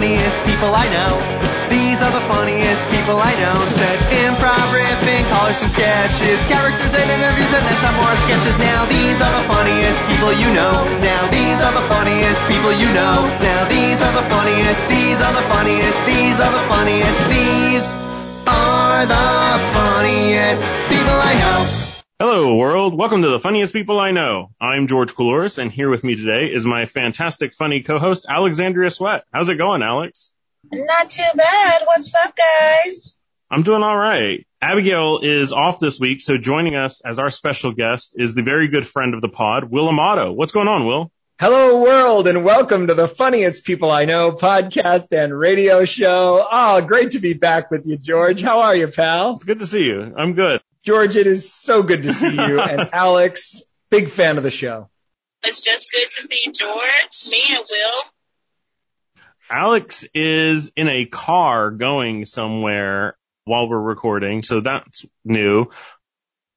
funniest people I know. These are the funniest people I know. Said improv, riffing, callers and sketches, characters and interviews, and then some more sketches. Now these are the funniest people you know. Now these are the funniest people you know. Now these are the funniest. These are the funniest. These are the funniest. These are the funniest people I know. Hello, world. Welcome to the funniest people I know. I'm George Coulouris, and here with me today is my fantastic, funny co-host, Alexandria Sweat. How's it going, Alex? Not too bad. What's up, guys? I'm doing all right. Abigail is off this week, so joining us as our special guest is the very good friend of the pod, Will Amato. What's going on, Will? Hello world and welcome to the funniest people I know podcast and radio show. Oh, great to be back with you, George. How are you, pal? It's good to see you. I'm good. George, it is so good to see you. and Alex, big fan of the show. It's just good to see George, me and Will. Alex is in a car going somewhere while we're recording, so that's new.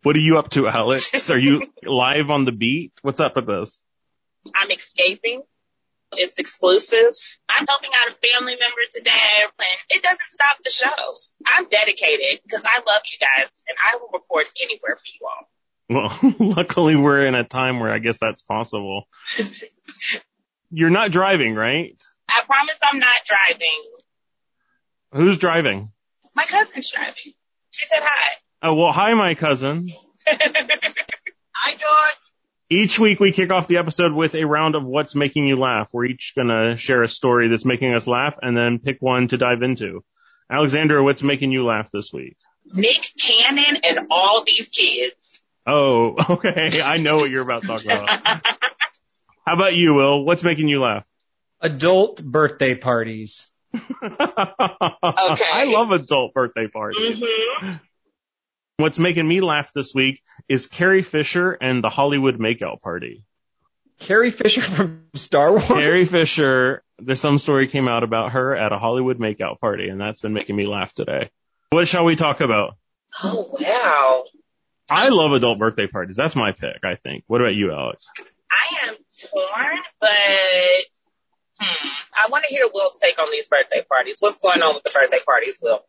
What are you up to, Alex? Are you live on the beat? What's up with this? I'm escaping. It's exclusive. I'm helping out a family member today, and it doesn't stop the show. I'm dedicated because I love you guys, and I will record anywhere for you all. Well, luckily we're in a time where I guess that's possible. You're not driving, right? I promise I'm not driving. Who's driving? My cousin's driving. She said hi. Oh, well, hi, my cousin. hi, George. Each week we kick off the episode with a round of what's making you laugh. We're each gonna share a story that's making us laugh and then pick one to dive into. Alexandra, what's making you laugh this week? Nick Cannon and all these kids. Oh, okay. I know what you're about to talk about. How about you, Will? What's making you laugh? Adult birthday parties. Okay. I love adult birthday parties. hmm What's making me laugh this week is Carrie Fisher and the Hollywood Makeout Party. Carrie Fisher from Star Wars. Carrie Fisher, there's some story came out about her at a Hollywood Makeout Party, and that's been making me laugh today. What shall we talk about? Oh wow. I love adult birthday parties. That's my pick, I think. What about you, Alex? I am torn, but hmm, I want to hear Will's take on these birthday parties. What's going on with the birthday parties, Will?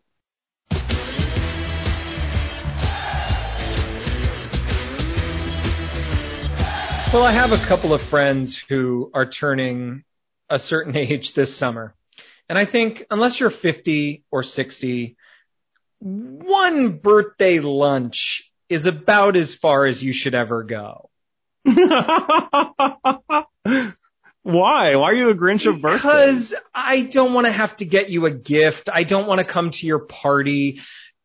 Well, I have a couple of friends who are turning a certain age this summer. And I think unless you're 50 or 60, one birthday lunch is about as far as you should ever go. Why? Why are you a Grinch of birthdays? Because I don't want to have to get you a gift. I don't want to come to your party.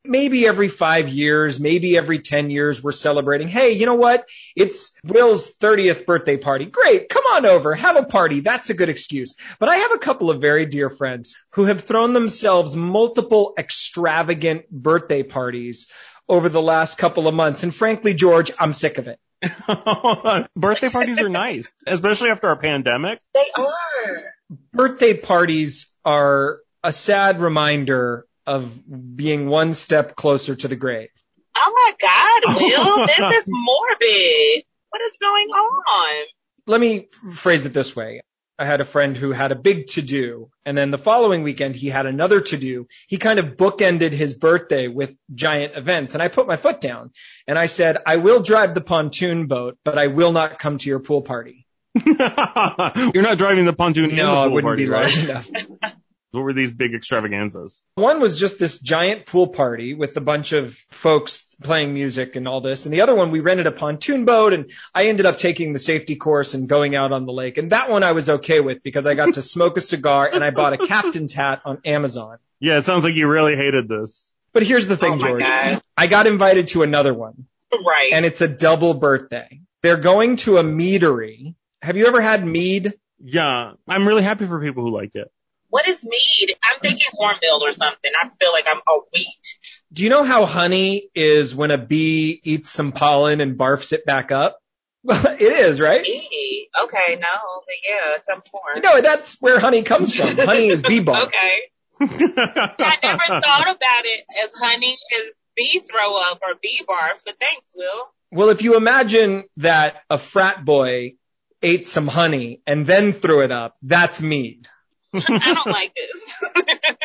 Maybe every five years, maybe every 10 years, we're celebrating. Hey, you know what? It's Will's 30th birthday party. Great. Come on over. Have a party. That's a good excuse. But I have a couple of very dear friends who have thrown themselves multiple extravagant birthday parties over the last couple of months. And frankly, George, I'm sick of it. birthday parties are nice, especially after a pandemic. They are. Birthday parties are a sad reminder of being one step closer to the grave. Oh my God, Will, this is morbid. What is going on? Let me phrase it this way. I had a friend who had a big to do and then the following weekend he had another to do. He kind of bookended his birthday with giant events and I put my foot down and I said, I will drive the pontoon boat, but I will not come to your pool party. You're not driving the pontoon in the No, pool it wouldn't party, be right? large enough. What were these big extravaganzas? One was just this giant pool party with a bunch of folks playing music and all this. And the other one, we rented a pontoon boat and I ended up taking the safety course and going out on the lake. And that one I was okay with because I got to smoke a cigar and I bought a captain's hat on Amazon. Yeah, it sounds like you really hated this. But here's the thing, Oh George. God. I got invited to another one Right. and it's a double birthday. They're going to a meadery. Have you ever had mead? Yeah, I'm really happy for people who like it. What is mead? I'm thinking cornmeal or something. I feel like I'm a wheat. Do you know how honey is when a bee eats some pollen and barfs it back up? Well, it is, right? Mead. Okay, no, but yeah, it's some corn. No, that's where honey comes from. honey is bee barf. Okay. I never thought about it as honey as bee throw up or bee barf, but thanks, Will. Well, if you imagine that a frat boy ate some honey and then threw it up, that's mead. I don't like this.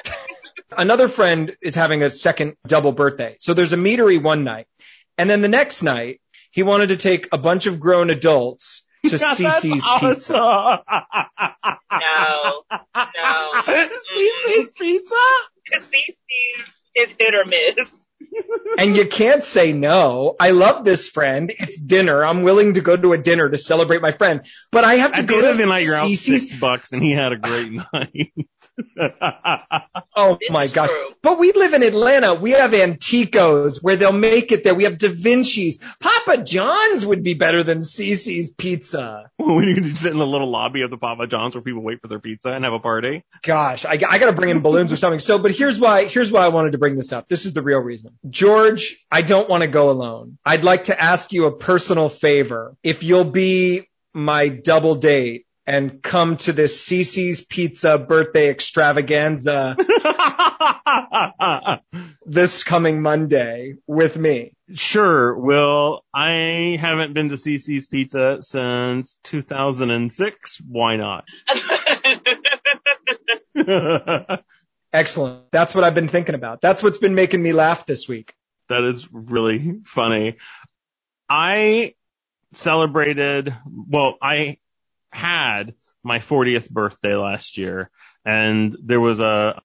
Another friend is having a second double birthday. So there's a meadery one night. And then the next night, he wanted to take a bunch of grown adults to That's CiCi's Pizza. awesome. No, no. CiCi's Pizza? Because CiCi's is hit or miss. And you can't say no. I love this friend. It's dinner. I'm willing to go to a dinner to celebrate my friend. But I have to At go to end of the night, you're out six bucks, and he had a great night. Oh This my gosh. true. But we live in Atlanta. We have Anticos where they'll make it there. We have Da Vinci's. Papa John's would be better than CiCi's Pizza. Well, when you just sit in the little lobby of the Papa John's where people wait for their pizza and have a party. Gosh, I, I gotta bring in balloons or something. So, but here's why, here's why I wanted to bring this up. This is the real reason. George, I don't want to go alone. I'd like to ask you a personal favor. If you'll be my double date and come to this CiCi's Pizza birthday extravaganza this coming Monday with me. Sure. Well, I haven't been to CiCi's Pizza since 2006. Why not? that Excellent. That's what I've been thinking about. That's what's been making me laugh this week. That is really funny. I celebrated, well, I had my 40th birthday last year and there was a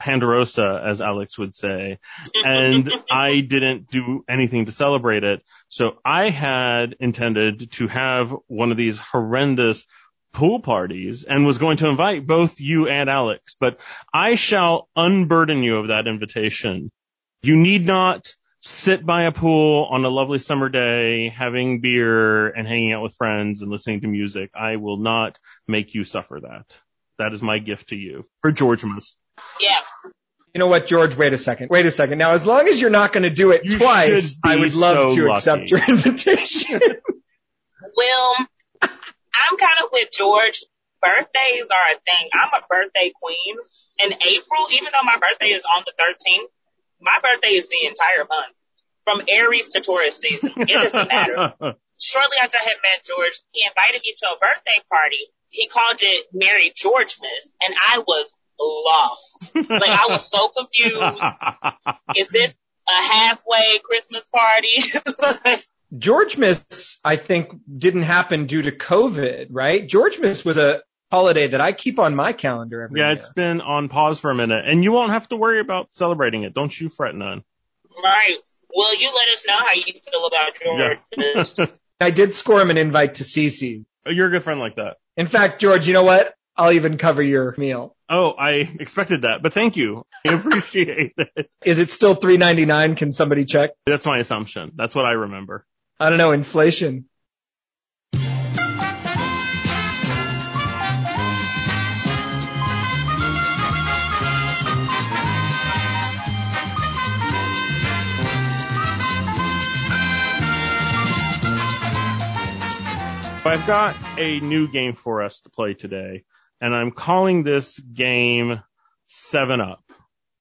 Panderosa, as Alex would say, and I didn't do anything to celebrate it. So I had intended to have one of these horrendous pool parties and was going to invite both you and Alex, but I shall unburden you of that invitation. You need not sit by a pool on a lovely summer day, having beer and hanging out with friends and listening to music. I will not make you suffer that. That is my gift to you for Georgemas. yeah. You know what, George? Wait a second. Wait a second. Now, as long as you're not going to do it You twice, I would love so to lucky. accept your invitation. Well, I'm kind of with George. Birthdays are a thing. I'm a birthday queen. In April, even though my birthday is on the 13th, my birthday is the entire month. From Aries to Taurus season. It doesn't matter. Shortly after I had met George, he invited me to a birthday party. He called it Merry Georgemas, and I was lost. Like, I was so confused. Is this a halfway Christmas party? Georgemas, I think, didn't happen due to COVID, right? Georgemas was a holiday that I keep on my calendar every yeah, year. it's been on pause for a minute and you won't have to worry about celebrating it. Don't you fret none. Right. Will you let us know how you feel about George? Yeah. I did score him an invite to CiCi's. Oh, you're a good friend like that. In fact, George, you know what? I'll even cover your meal. Oh, I expected that, but thank you. I appreciate it. Is it still three ninety nine? Can somebody check? That's my assumption. That's what I remember. I don't know. Inflation. I've got a new game for us to play today, and I'm calling this game 7 Up.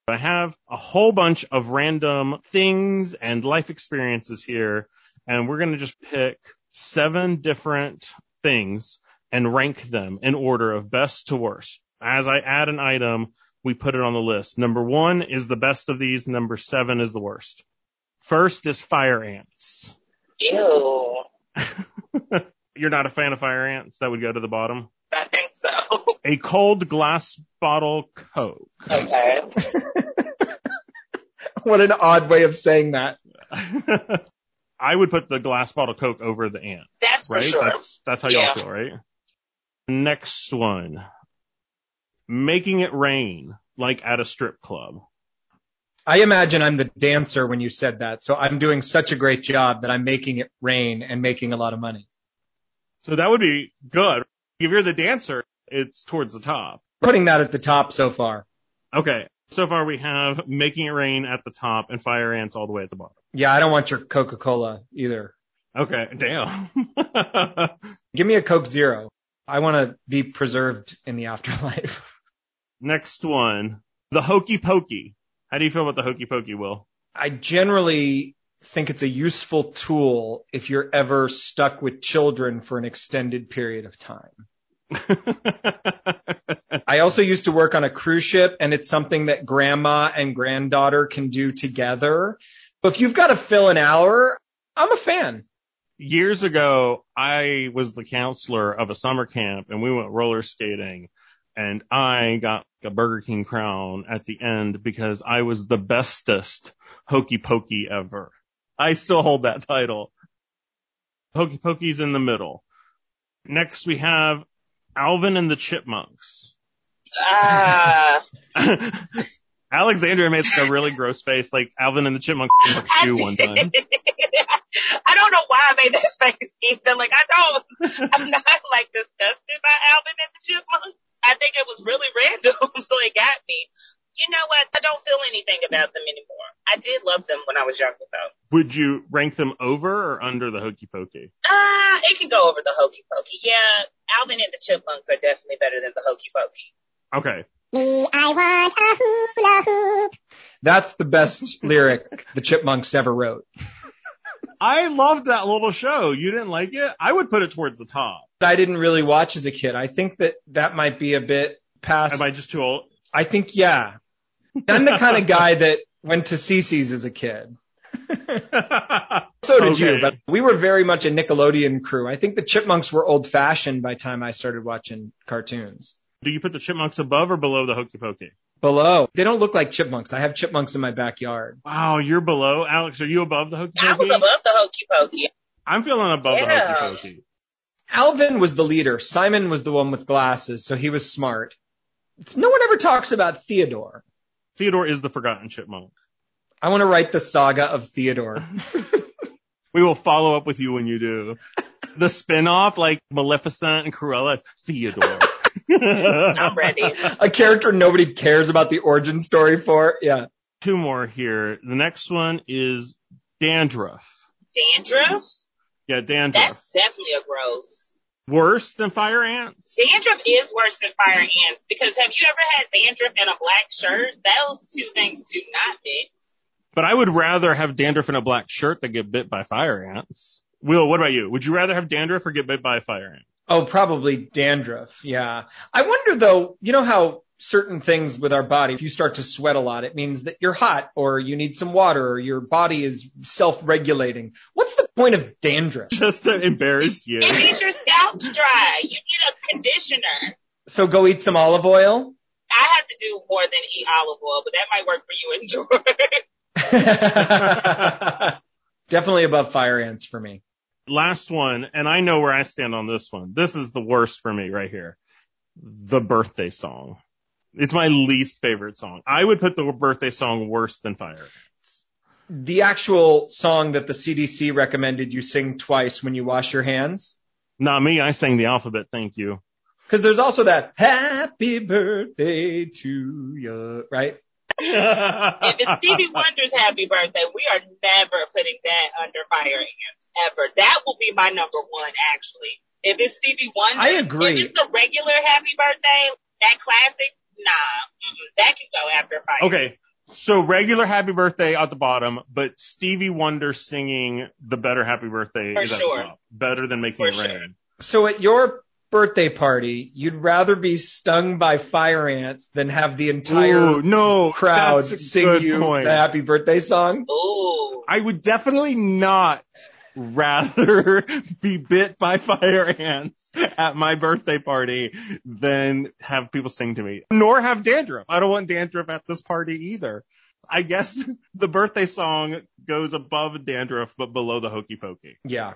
I have a whole bunch of random things and life experiences here, and we're going to just pick seven different things and rank them in order of best to worst. As I add an item, we put it on the list. Number one is the best of these. Number seven is the worst. First is fire ants. Ew. You're not a fan of fire ants? That would go to the bottom. I think so. A cold glass bottle Coke. Okay. What an odd way of saying that. I would put the glass bottle Coke over the ant, That's for right? sure. That's that's how y'all Yeah. feel, right? Next one. Making it rain, like at a strip club. I imagine I'm the dancer when you said that, so I'm doing such a great job that I'm making it rain and making a lot of money. So that would be good. If you're the dancer, it's towards the top. Putting that at the top so far. Okay. So far we have making it rain at the top and fire ants all the way at the bottom. Yeah, I don't want your Coca-Cola either. Okay. Damn. Give me a Coke Zero. I want to be preserved in the afterlife. Next one. The hokey pokey. How do you feel about the hokey pokey, Will? I generally think it's a useful tool if you're ever stuck with children for an extended period of time. I also used to work on a cruise ship and it's something that grandma and granddaughter can do together. But if you've got to fill an hour, I'm a fan. Years ago, I was the counselor of a summer camp and we went roller skating and I got a Burger King crown at the end because I was the bestest hokey pokey ever. I still hold that title. Hokey pokey's in the middle. Next we have Alvin and the Chipmunks. Ah, Alexandria made like a really gross face, like Alvin and the her shoe one time. I don't know why I made that face either. Like I don't, I'm not like disgusted by Alvin and the Chipmunks. I think it was really random, so it got me. You know what? I don't feel anything about them anymore. I did love them when I was younger though. Would you rank them over or under the hokey pokey? Ah, it can go over the hokey pokey. Yeah, Alvin and the Chipmunks are definitely better than the hokey pokey. Okay. Me, I want a hula hoop. That's the best lyric the Chipmunks ever wrote. I loved that little show. You didn't like it? I would put it towards the top. I didn't really watch as a kid. I think that that might be a bit past. Am I just too old? I think, yeah. I'm the kind of guy that went to CiCi's as a kid. So did you, but we were very much a Nickelodeon crew. I think the Chipmunks were old fashioned by the time I started watching cartoons. Do you put the chipmunks above or below the hokey pokey? Below. They don't look like chipmunks. I have chipmunks in my backyard. Wow, you're below. Alex, are you above the hokey pokey? I was pokey? above the hokey pokey. I'm feeling above Yeah. the hokey pokey. Alvin was the leader. Simon was the one with glasses, so he was smart. No one ever talks about Theodore. Theodore is the forgotten chipmunk. I want to write the saga of Theodore. We will follow up with you when you do. The spin-off, like Maleficent and Cruella, Theodore. I'm ready. a character nobody cares about the origin story for. Yeah. Two more here. The next one is Dandruff. Dandruff? Yeah, Dandruff. That's definitely a gross. Worse than Fire Ant? Dandruff is worse than fire ants because have you ever had dandruff and a black shirt? Those two things do not mix. But I would rather have dandruff in a black shirt than get bit by fire ants. Will, what about you? Would you rather have dandruff or get bit by a fire ant? Oh, probably dandruff. Yeah. I wonder though, you know how certain things with our body, if you start to sweat a lot, it means that you're hot or you need some water or your body is self-regulating. What's the point of dandruff? Just to embarrass you. It means your scalp's dry. You need a conditioner. So go eat some olive oil. I have to do more than eat olive oil, but that might work for you and George. Definitely above fire ants for me. Last one, and I know where I stand on this one. This is the worst for me right here. The birthday song. It's my least favorite song. I would put the birthday song worse than Fire Ants. The actual song that the CDC recommended you sing twice when you wash your hands. Not me. I sang the alphabet. Thank you. Cause there's also that happy birthday to you, right? If it's Stevie Wonder's happy birthday, we are never putting that under fire ants ever. That will be my number one actually. If it's Stevie Wonder, I agree. If it's the regular happy birthday, that classic, nah, that can go after fire. Okay. So regular happy birthday at the bottom, but Stevie Wonder singing the better happy birthday For is at the top. Better than making For it sure. rain. So at your birthday party, you'd rather be stung by fire ants than have the entire Ooh, no crowd sing you point. the happy birthday song? Ooh. I would definitely not rather be bit by fire ants at my birthday party than have people sing to me, nor have dandruff. I don't want dandruff at this party either. I guess the birthday song goes above dandruff, but below the hokey pokey. Yeah.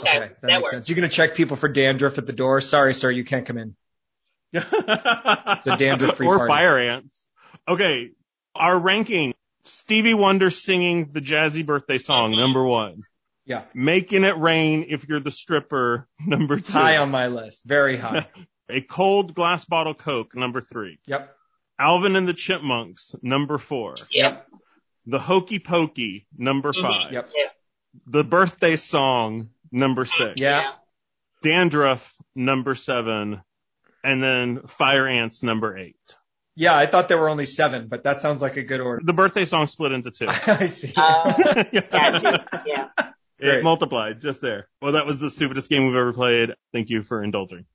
Okay, that, that, makes works. sense. You're gonna check people for dandruff at the door. Sorry, sir, you can't come in. it's a dandruff-free or party. fire ants. Okay, our ranking: Stevie Wonder singing the jazzy birthday song, number one. Yeah. Making it rain if you're the stripper, number two. High on my list. Very high. A cold glass bottle Coke, number three. yep. Alvin and the Chipmunks, number four. Yep. The Hokey Pokey, number Mhm. five. Yep. The birthday song, number six. Yeah. Dandruff, number seven. And then Fire Ants, number eight. Yeah, I thought there were only seven, but that sounds like a good order. The birthday song split into two. I see. Uh, got you. Yeah. It Great. multiplied just there. Well, that was the stupidest game we've ever played. Thank you for indulging.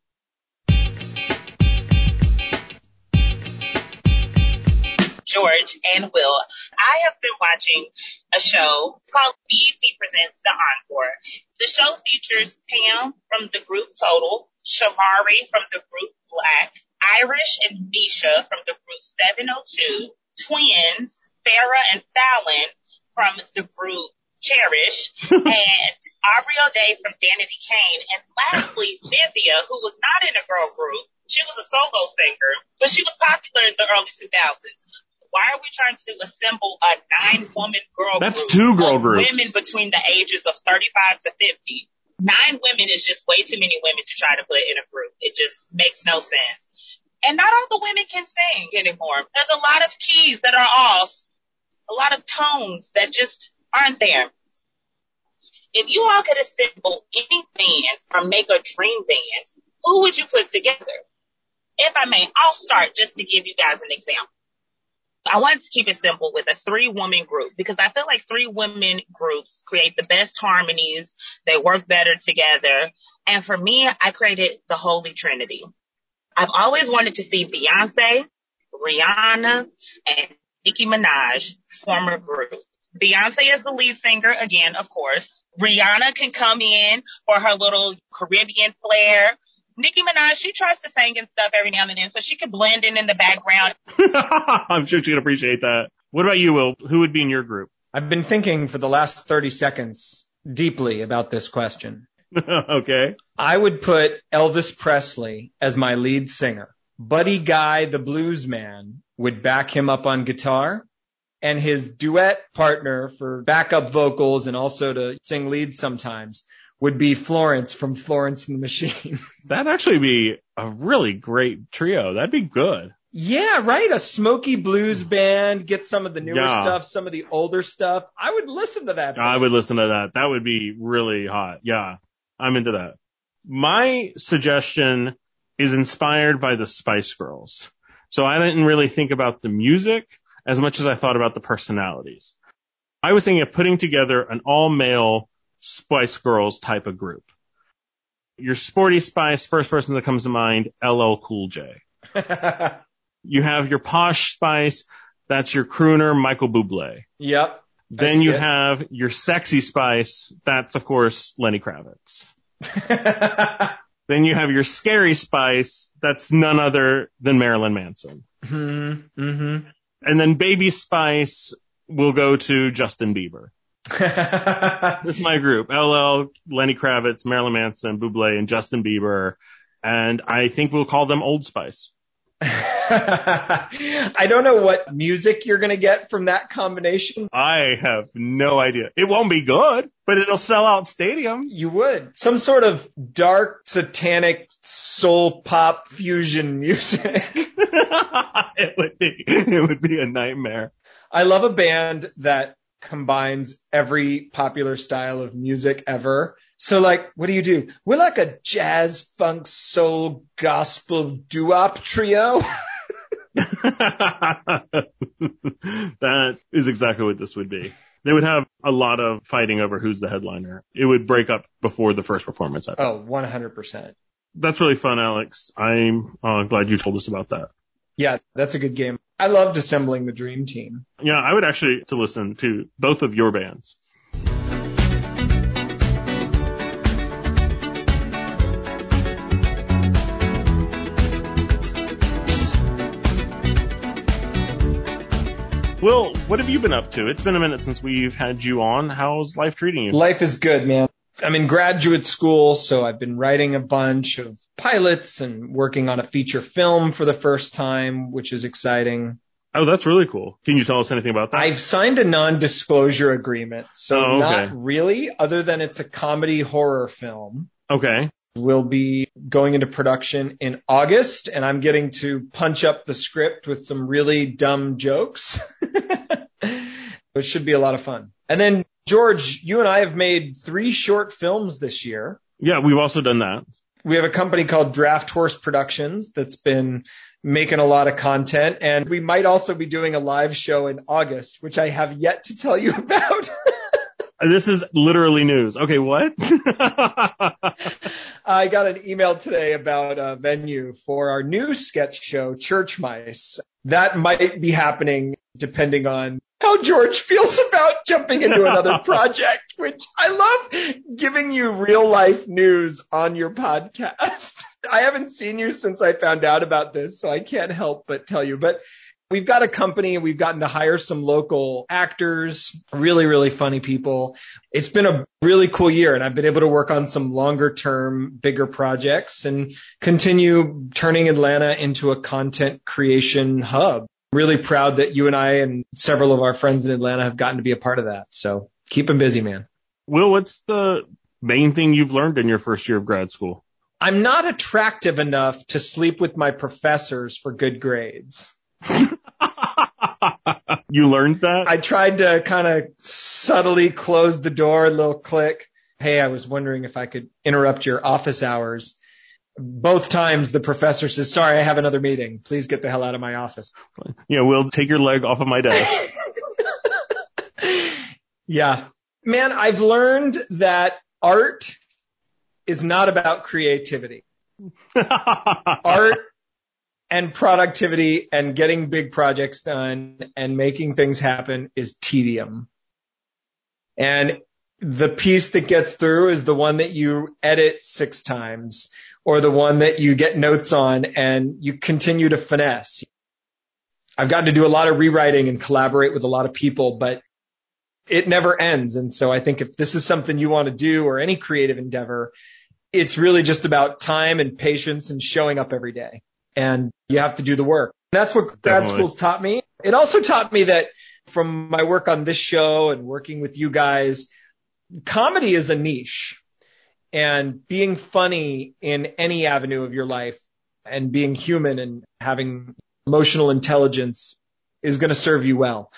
George, and Will. I have been watching a show called BET Presents The Encore. The show features Pam from the group Total, Shamari from the group Blaque, Irish and Misha from the group 702, twins, Farrah and Fallon from the group Cherish, and Aubrey O'Day from Danity Kane, and lastly, Nivea, who was not in a girl group. She was a solo singer, but she was popular in the early 2000s. Why are we trying to assemble a nine woman girl That's group two girl of groups. women between the ages of 35 to 50? Nine women is just way too many women to try to put in a group. It just makes no sense. And not all the women can sing anymore. There's a lot of keys that are off, a lot of tones that just aren't there. If you all could assemble any band or make a dream band, who would you put together? If I may, I'll start just to give you guys an example. I wanted to keep it simple with a three woman group because I feel like three women groups create the best harmonies. They work better together. And for me, I created the Holy Trinity. I've always wanted to see Beyonce, Rihanna, and Nicki Minaj form a group. Beyonce is the lead singer again, of course. Rihanna can come in for her little Caribbean flair. Nicki Minaj, she tries to sing and stuff every now and then, so she could blend in in the background. I'm sure she'd appreciate that. What about you, Will? Who would be in your group? I've been thinking for the last 30 seconds deeply about this question. okay. I would put Elvis Presley as my lead singer. Buddy Guy, the blues man, would back him up on guitar. And his duet partner for backup vocals and also to sing leads sometimes would be Florence from Florence and the Machine. That'd actually be a really great trio. That'd be good. yeah, right. A smoky blues hmm. band, get some of the newer Yeah. stuff, some of the older stuff. I would listen to that. I would listen to that. That would be really hot. Yeah. I'm into that. My suggestion is inspired by the Spice Girls. So I didn't really think about the music as much as I thought about the personalities. I was thinking of putting together an all male Spice Girls type of group. Your sporty Spice, first person that comes to mind, LL Cool J. You have your posh Spice, that's your crooner, Michael Bublé. yep. Then you it. have your sexy spice. That's of course Lenny Kravitz. Then you have your scary spice. That's none other than Marilyn Manson. hmm hmm And then baby spice will go to Justin Bieber. This is my group. LL, Lenny Kravitz, Marilyn Manson, Bublé, and Justin Bieber. And I think we'll call them Old Spice. I don't know what music you're going to get from that combination. I have no idea. It won't be good, but it'll sell out stadiums. You would. Some sort of dark, satanic, soul pop fusion music. it would be, it would be a nightmare. I love a band that combines every popular style of music ever. So like, what do you do? We're like a jazz, funk, soul, gospel doo-wop trio. that is exactly what this would be. They would have a lot of fighting over who's the headliner. It would break up before the first performance. I think. Oh, 100%. That's really fun, Alex. I'm uh, glad you told us about that. Yeah, that's a good game. I loved assembling the dream team. Yeah, I would actually to listen to both of your bands. Will, what have you been up to? It's been a minute since we've had you on. How's life treating you? Life is good, man. I'm in graduate school, so I've been writing a bunch of pilots and working on a feature film for the first time, which is exciting. Oh, that's really cool. Can you tell us anything about that? I've signed a non-disclosure agreement, so Oh, okay. not really, other than it's a comedy horror film. okay. We'll be going into production in August, and I'm getting to punch up the script with some really dumb jokes. it should be a lot of fun. And then, George, you and I have made three short films this year. Yeah, we've also done that. We have a company called Draft Horse Productions that's been making a lot of content, and we might also be doing a live show in August, which I have yet to tell you about. This is literally news. Okay, what? I got an email today about a venue for our new sketch show, Church Mice. That might be happening depending on how George feels about jumping into another project, which I love giving you real life news on your podcast. I haven't seen you since I found out about this, so I can't help but tell you. But we've got a company and we've gotten to hire some local actors, really, really funny people. It's been a really cool year and I've been able to work on some longer term, bigger projects and continue turning Atlanta into a content creation hub. Really proud that you and I and several of our friends in Atlanta have gotten to be a part of that. So keep them busy, man. Will, what's the main thing you've learned in your first year of grad school? I'm not attractive enough to sleep with my professors for good grades. you learned that? I tried to kind of subtly close the door, a little click. Hey, I was wondering if I could interrupt your office hours. Both times the professor says, sorry, I have another meeting. Please get the hell out of my office. Yeah, we'll take your leg off of my desk. yeah. Man, I've learned that art is not about creativity. art and productivity and getting big projects done and making things happen is tedium. And the piece that gets through is the one that you edit six times or the one that you get notes on and you continue to finesse. I've gotten to do a lot of rewriting and collaborate with a lot of people, but it never ends. And so I think if this is something you want to do or any creative endeavor, it's really just about time and patience and showing up every day. And you have to do the work. That's what grad Definitely. schools taught me. It also taught me that from my work on this show and working with you guys, comedy is a niche and being funny in any avenue of your life and being human and having emotional intelligence is going to serve you well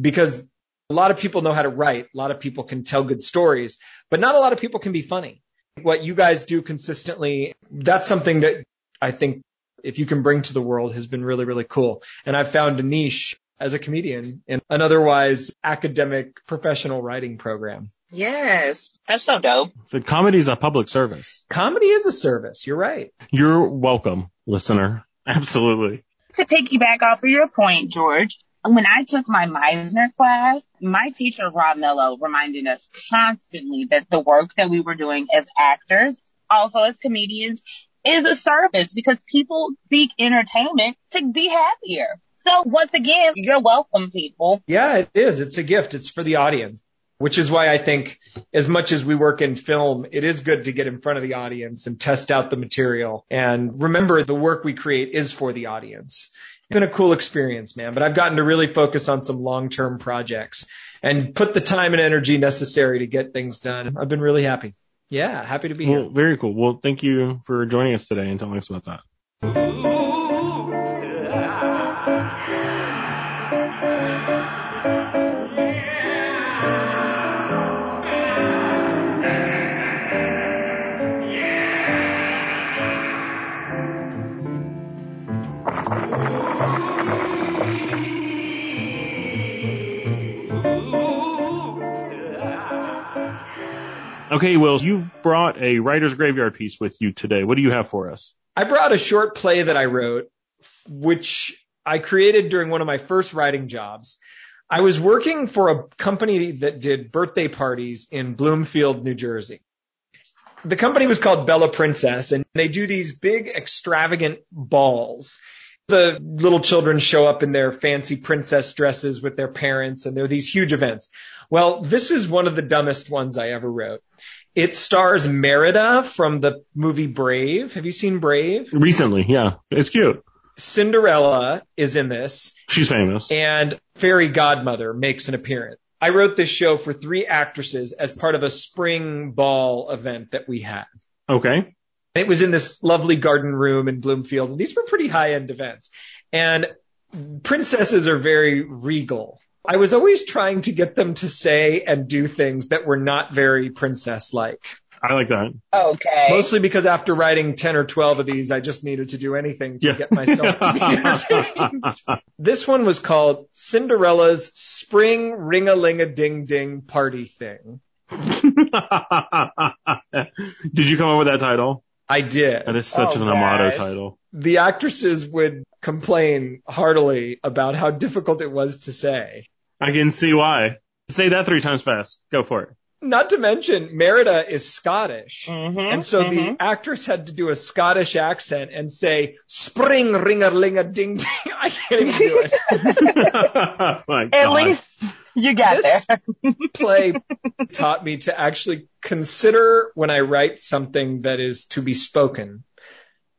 because a lot of people know how to write. A lot of people can tell good stories, but not a lot of people can be funny. What you guys do consistently, that's something that I think if you can bring to the world has been really, really cool. And I've found a niche as a comedian in an otherwise academic professional writing program. Yes, that's so dope. So is a public service. Comedy is a service. You're right. You're welcome, listener. Absolutely. To piggyback off of your point, George, when I took my Meisner class, my teacher, Rob Mello, reminded us constantly that the work that we were doing as actors, also as comedians, is a service because people seek entertainment to be happier. So once again, you're welcome, people. Yeah, it is. It's a gift. It's for the audience, which is why I think as much as we work in film, it is good to get in front of the audience and test out the material. And remember the work we create is for the audience. It's been a cool experience, man, but I've gotten to really focus on some long-term projects and put the time and energy necessary to get things done. I've been really happy. Yeah, happy to be here. Very cool. Well, thank you for joining us today and telling us about that. Okay, Will, you've brought a writer's graveyard piece with you today. What do you have for us? I brought a short play that I wrote, which I created during one of my first writing jobs. I was working for a company that did birthday parties in Bloomfield, New Jersey. The company was called Bella Princess and they do these big extravagant balls. The little children show up in their fancy princess dresses with their parents and they're these huge events. Well, this is one of the dumbest ones I ever wrote. It stars Merida from the movie Brave. Have you seen Brave? Recently, yeah. It's cute. Cinderella is in this She's famous. and Fairy Godmother makes an appearance. I wrote this show for three actresses as part of a spring ball event that we had. Okay. It was in this lovely garden room in Bloomfield. And these were pretty high end events. And princesses are very regal. I was always trying to get them to say and do things that were not very princess like. I like that. Okay. Mostly because after writing 10 or 12 of these, I just needed to do anything to Yeah. get myself to be entertained. This one was called Cinderella's Spring Ring-a-Ling-a-Ding-Ding Party Thing. Did you come up with that title? I did. That is such Oh, an Amato gosh. title. the actresses would complain heartily about how difficult it was to say. I can see why. Say that three times fast. Go for it. Not to mention, Merida is Scottish. Mm-hmm, And so the actress had to do a Scottish accent and say, spring ringer ling a ding ding. I can't even do it. oh At least you got This- there. Play taught me to actually consider when I write something that is to be spoken,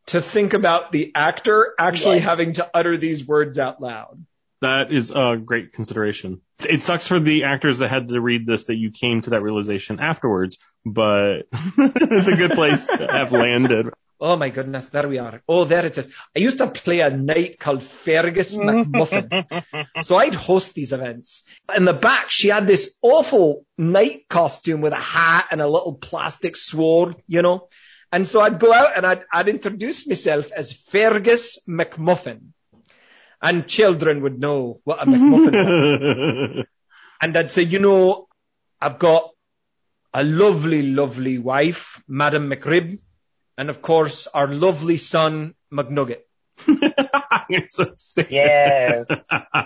to think about the actor actually Yes. having to utter these words out loud. That is a great consideration. It sucks for the actors that had to read this that you came to that realization afterwards, but it's a good place to have landed. Oh my goodness, there we are. Oh, there it is. I used to play a knight called Fergus McMuffin. so I'd host these events. In the back, she had this awful knight costume with a hat and a little plastic sword, you know. And so I'd go out and I'd, I'd introduce myself as Fergus McMuffin. And children would know what a McMuffin was. And I'd say, you know, I've got a lovely, lovely wife, Madam McRib, and of course our lovely son, McNugget. You're so stupid. Yes.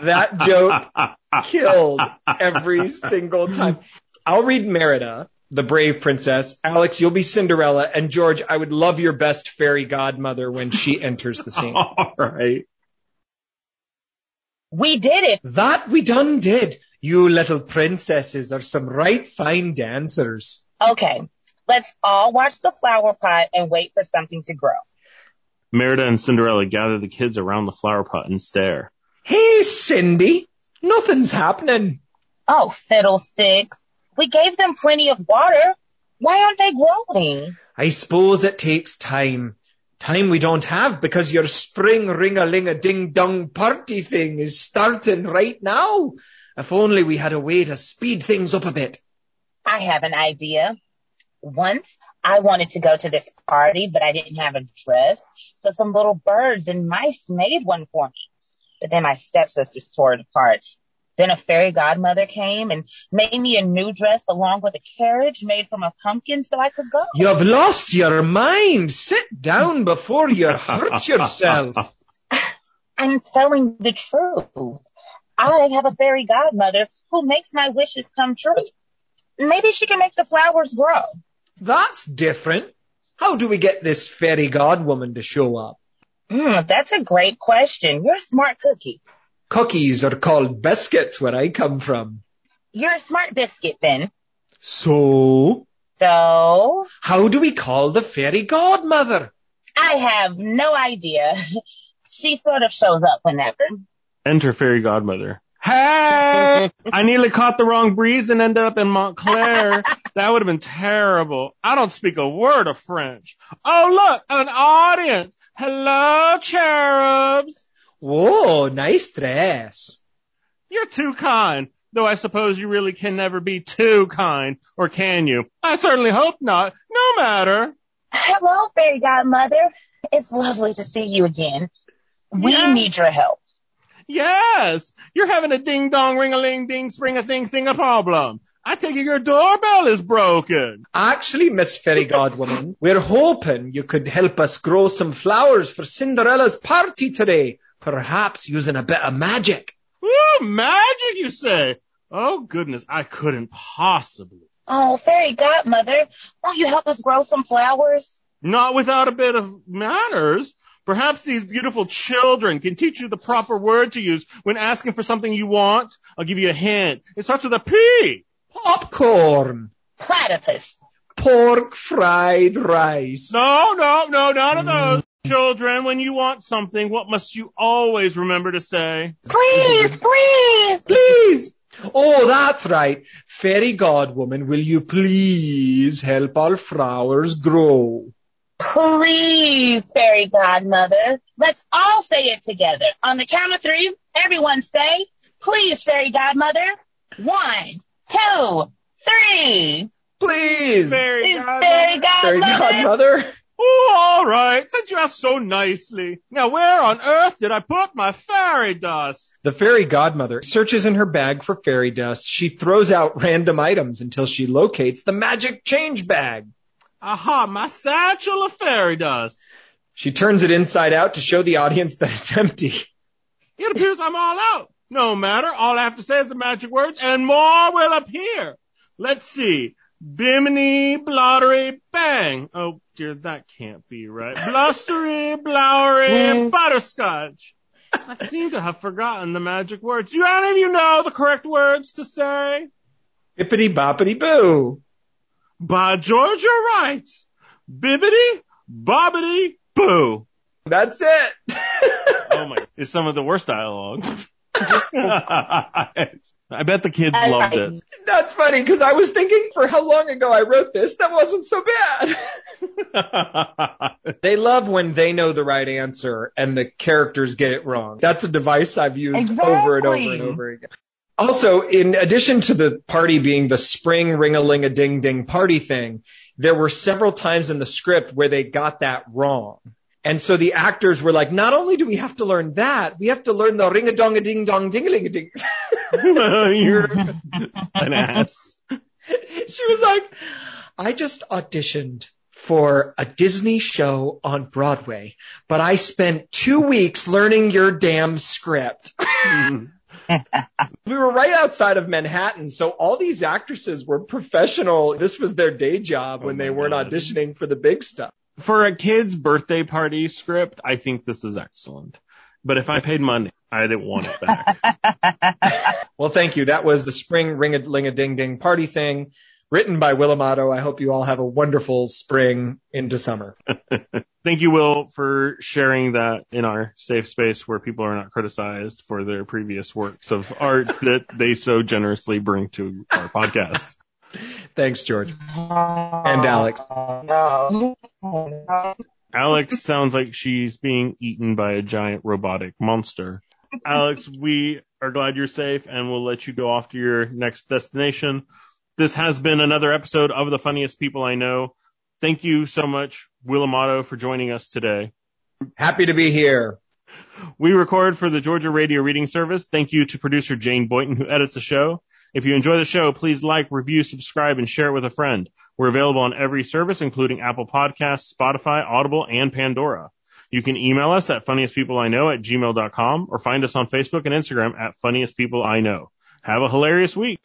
That joke killed every single time. I'll read Merida, the brave princess. Alex, you'll be Cinderella. And George, I would love your best fairy godmother when she enters the scene. All right. We did it. That we done did. You little princesses are some right fine dancers. Okay. Let's all watch the flower pot and wait for something to grow. Merida and Cinderella gather the kids around the flower pot and stare. Hey, Cindy, nothing's happening. Oh, fiddlesticks. We gave them plenty of water. Why aren't they growing? I suppose it takes time. Time we don't have because your spring ring-a-ling-a-ding-dong party thing is starting right now. If only we had a way to speed things up a bit. I have an idea. Once I wanted to go to this party, but I didn't have a dress. So some little birds and mice made one for me. But then my stepsisters tore it apart. Then a fairy godmother came and made me a new dress along with a carriage made from a pumpkin so I could go. You've lost your mind. Sit down before you hurt yourself. I'm telling the truth. I have a fairy godmother who makes my wishes come true. Maybe she can make the flowers grow. That's different. How do we get this fairy godwoman to show up? Hmm, that's a great question. You're a smart cookie. Cookies are called biscuits where I come from. You're a smart biscuit then. So, So, how do we call the fairy godmother? I have no idea. She sort of shows up whenever. Enter fairy godmother. Hey! I nearly caught the wrong breeze and ended up in Montclair. That would have been terrible. I don't speak a word of French. Oh, look, an audience. Hello, cherubs. Whoa, nice dress. You're too kind. Though I suppose you really can never be too kind, or can you? I certainly hope not. No matter. Hello, fairy godmother. It's lovely to see you again. We Yeah. need your help. Yes, you're having a ding dong ring a ling ding spring a thing thing a problem. I take it your doorbell is broken. Actually, Miss Fairy Godwoman, we're hoping you could help us grow some flowers for Cinderella's party today, perhaps using a bit of magic. Ooh, magic, you say? Oh goodness, I couldn't possibly. Oh, fairy godmother, won't you help us grow some flowers? Not without a bit of manners. Perhaps these beautiful children can teach you the proper word to use when asking for something you want. I'll give you a hint. It starts with a P. Popcorn, Platypus. pork fried rice. No, no, no, none of those. Children, when you want something, what must you always remember to say? Please, please. Please. Oh, that's right. Fairy Godwoman, will you please help our flowers grow? Please, fairy godmother. Let's all say it together. On the count of three, everyone say, please, fairy godmother. One, two, three. Please. Fairy Please, godmother. fairy Fairy godmother. Godmother. Oh, all right. Since you asked so nicely. Now, where on earth did I put my fairy dust? The fairy godmother searches in her bag for fairy dust. She throws out random items until she locates the magic change bag. Aha, my satchel of fairy dust. She turns it inside out to show the audience that it's empty. It appears I'm all out. No matter. All I have to say is the magic words and more will appear. Let's see. Bimini, blottery, bang. Oh dear, that can't be right. Blustery, blowery, butterscotch. I seem to have forgotten the magic words. Do any of you know the correct words to say? Bippity boppity boo. By George, you're right. Bibbity, bobbity, boo. That's it. Oh my, it's some of the worst dialogue. I bet the kids I loved like- it. That's funny because I was thinking for how long ago I wrote this. That wasn't so bad. they love when they know the right answer and the characters get it wrong. That's a device I've used over and over and over again. Also, in addition to the party being the spring ring-a-ling a ding ding party thing, there were several times in the script where they got that wrong. And so the actors were like, not only do we have to learn that, we have to learn the ring a dong a ding dong ding a ling a ding. You're an ass. she was like, I just auditioned for a Disney show on Broadway, but I spent two weeks learning your damn script. Mm-hmm. We were right outside of Manhattan, so all these actresses were professional. This was their day job oh when Oh they weren't God. auditioning for the big stuff. For a kid's birthday party script, I think this is excellent. But if I paid money, I didn't want it back. Well, thank you. That was the spring ring a ling a ding ding party thing written by Will Amato. I hope you all have a wonderful spring into summer. Thank you, Will, for sharing that in our safe space where people are not criticized for their previous works of art that they so generously bring to our podcast. Thanks, George. And Alex. Alex sounds like she's being eaten by a giant robotic monster. Alex, we are glad you're safe and we'll let you go off to your next destination. This has been another episode of The Funniest People I Know. Thank you so much, Will Amato, for joining us today. Happy to be here. We record for the Georgia Radio Reading Service. Thank you to producer Jane Boynton who edits the show. If you enjoy the show, please like, review, subscribe, and share it with a friend. We're available on every service, including Apple Podcasts, Spotify, Audible, and Pandora. You can email us at funniestpeopleiknow at gmail.com or find us on Facebook and Instagram at funniest people I know. Have a hilarious week.